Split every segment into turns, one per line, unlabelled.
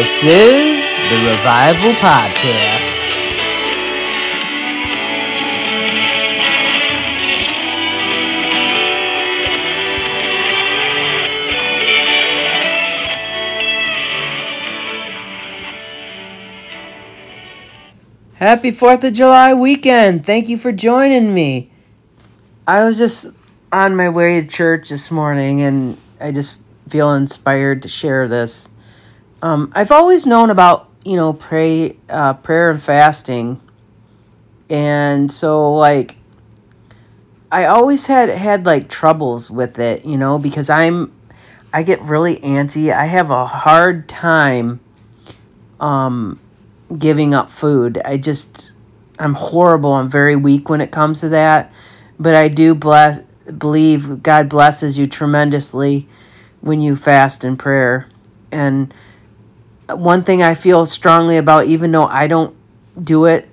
This is the Revival Podcast. Happy 4th of July weekend. Thank you for joining me. I was just on my way to church this morning and I just feel inspired to share this. Um, I've always known about, you know, pray uh, prayer and fasting. And so like I always had had like troubles with it, you know, because I'm I get really antsy. I have a hard time um giving up food. I just I'm horrible. I'm very weak when it comes to that. But I do bless believe God blesses you tremendously when you fast in prayer. And one thing I feel strongly about, even though I don't do it,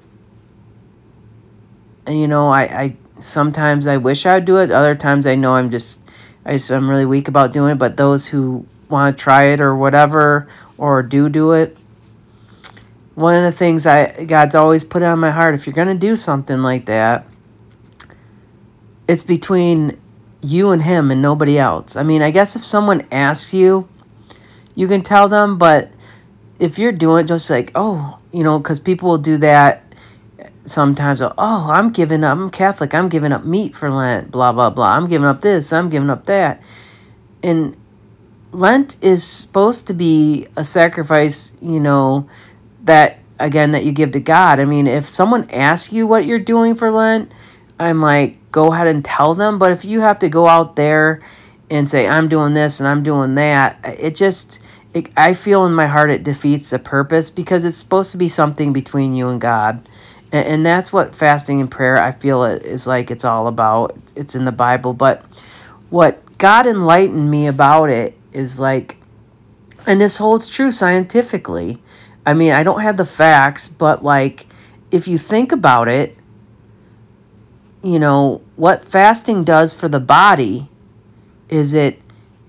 and you know, I, I sometimes I wish I'd do it. Other times I know I'm just I just I'm really weak about doing it. But those who want to try it or whatever or do do it, one of the things I God's always put on my heart, if you're gonna do something like that, it's between you and him and nobody else. I mean, I guess if someone asks you, you can tell them, but if you're doing just like, oh, you know, because people will do that sometimes. Oh, oh, I'm giving up. I'm Catholic. I'm giving up meat for Lent. Blah blah blah. I'm giving up this. I'm giving up that. And Lent is supposed to be a sacrifice. You know, that again that you give to God. I mean, if someone asks you what you're doing for Lent, I'm like, go ahead and tell them. But if you have to go out there and say, I'm doing this and I'm doing that, it just, it, I feel in my heart it defeats the purpose because it's supposed to be something between you and God. And, and that's what fasting and prayer, I feel, it is like it's all about. It's in the Bible. But what God enlightened me about it is like, and this holds true scientifically. I mean, I don't have the facts, but like, if you think about it, you know, what fasting does for the body is it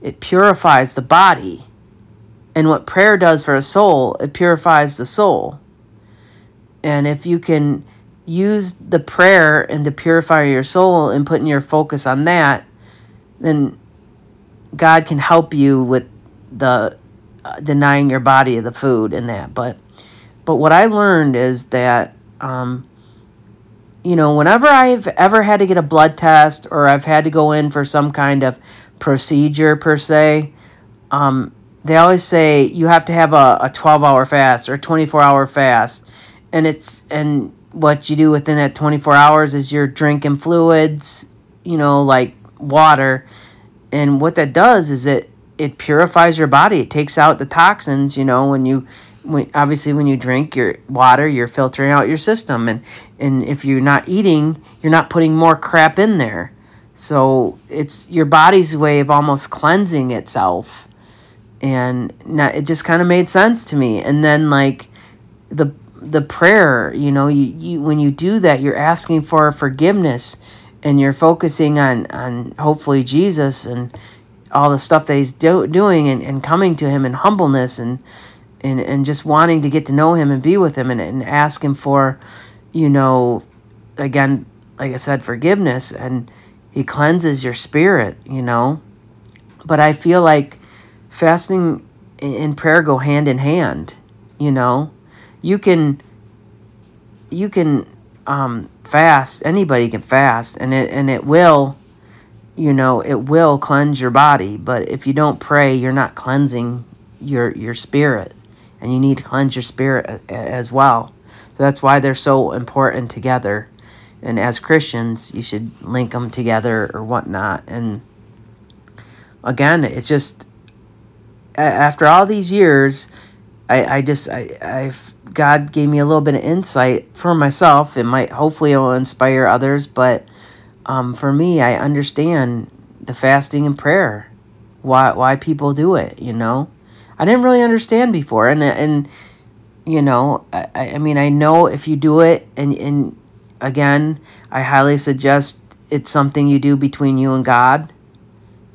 it purifies the body. And what prayer does for a soul, it purifies the soul. And if you can use the prayer and to purify your soul and putting your focus on that, then God can help you with the uh, denying your body of the food and that. But but what I learned is that um, you know, whenever I've ever had to get a blood test or I've had to go in for some kind of procedure per se, um, they always say you have to have a, a 12 hour fast or 24 hour fast. And it's, and what you do within that 24 hours is you're drinking fluids, you know, like water. And what that does is it, it purifies your body. It takes out the toxins, you know, when you, when, obviously when you drink your water you're filtering out your system and and if you're not eating you're not putting more crap in there so it's your body's way of almost cleansing itself and not, it just kind of made sense to me and then like the the prayer you know you, you when you do that you're asking for forgiveness and you're focusing on on hopefully jesus and all the stuff that he's do, doing and, and coming to him in humbleness and and, and just wanting to get to know him and be with him and, and ask him for, you know, again, like I said, forgiveness and he cleanses your spirit, you know. But I feel like fasting and prayer go hand in hand, you know. You can you can um, fast, anybody can fast and it and it will you know, it will cleanse your body, but if you don't pray, you're not cleansing your your spirit and you need to cleanse your spirit as well. So that's why they're so important together. And as Christians, you should link them together or whatnot. And again, it's just after all these years, I, I just I I've God gave me a little bit of insight for myself. It might hopefully it will inspire others, but um, for me, I understand the fasting and prayer, why why people do it. You know, I didn't really understand before, and and you know, I, I mean, I know if you do it, and and again, I highly suggest it's something you do between you and God,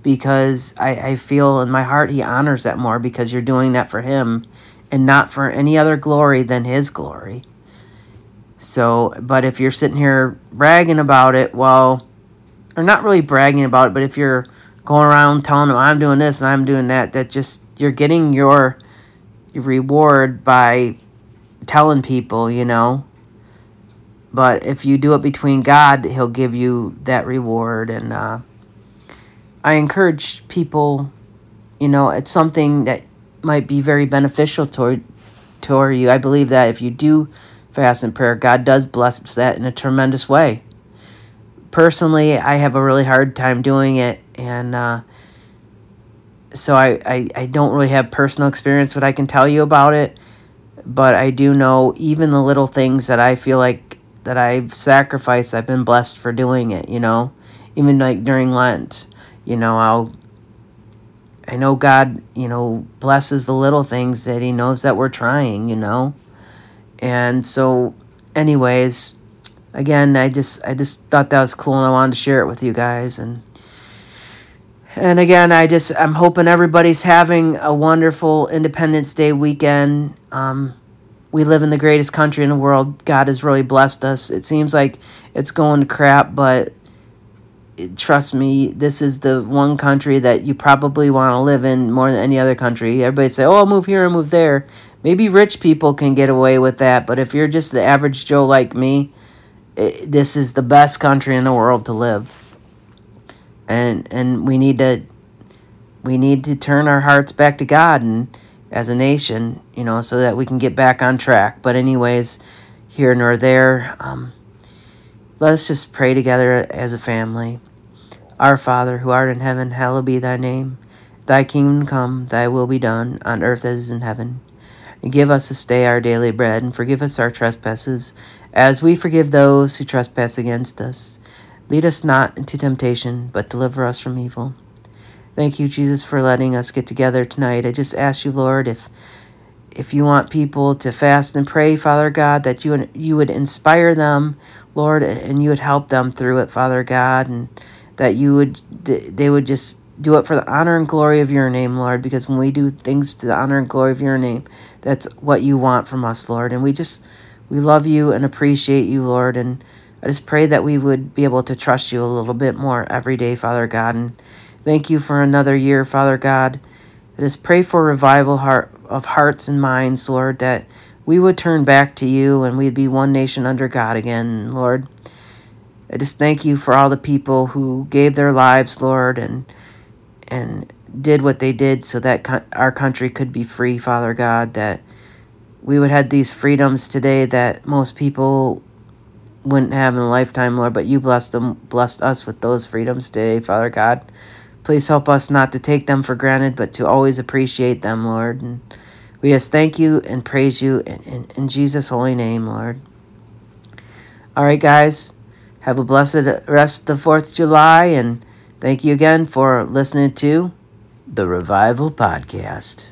because I I feel in my heart He honors that more because you're doing that for Him, and not for any other glory than His glory. So, but if you're sitting here bragging about it, well, or not really bragging about it, but if you're going around telling them I'm doing this and I'm doing that, that just you're getting your, your reward by telling people, you know. But if you do it between God, He'll give you that reward. And uh, I encourage people, you know, it's something that might be very beneficial toward toward you. I believe that if you do fast and prayer, God does bless that in a tremendous way. Personally, I have a really hard time doing it, and uh, so I, I, I don't really have personal experience what I can tell you about it, but I do know even the little things that I feel like that I've sacrificed, I've been blessed for doing it, you know, even like during Lent, you know, I'll I know God, you know, blesses the little things that He knows that we're trying, you know. And so, anyways, again, I just I just thought that was cool, and I wanted to share it with you guys. And and again, I just I'm hoping everybody's having a wonderful Independence Day weekend. Um, we live in the greatest country in the world. God has really blessed us. It seems like it's going to crap, but trust me, this is the one country that you probably want to live in more than any other country. Everybody say, "Oh, I'll move here, I'll move there." Maybe rich people can get away with that, but if you're just the average Joe like me, it, this is the best country in the world to live. And and we need to we need to turn our hearts back to God and as a nation, you know, so that we can get back on track. But anyways, here nor there. Um, let us just pray together as a family. Our Father, who art in heaven, hallowed be thy name. Thy kingdom come, thy will be done, on earth as in heaven. Give us this day our daily bread, and forgive us our trespasses, as we forgive those who trespass against us. Lead us not into temptation, but deliver us from evil. Thank you, Jesus, for letting us get together tonight. I just ask you, Lord, if if you want people to fast and pray, Father God, that you you would inspire them, Lord, and you would help them through it, Father God, and that you would they would just do it for the honor and glory of your name, Lord, because when we do things to the honor and glory of your name, that's what you want from us, Lord. And we just we love you and appreciate you, Lord, and I just pray that we would be able to trust you a little bit more every day, Father God. And thank you for another year, Father God. I just pray for revival heart of hearts and minds, Lord, that we would turn back to you and we'd be one nation under God again, Lord. I just thank you for all the people who gave their lives, Lord, and and did what they did so that our country could be free, Father God, that we would have these freedoms today that most people wouldn't have in a lifetime, Lord, but you blessed them blessed us with those freedoms today, Father God. Please help us not to take them for granted, but to always appreciate them, Lord. And we just thank you and praise you in, in, in Jesus' holy name, Lord. All right, guys. Have a blessed rest of the 4th of July, and thank you again for listening to the Revival Podcast.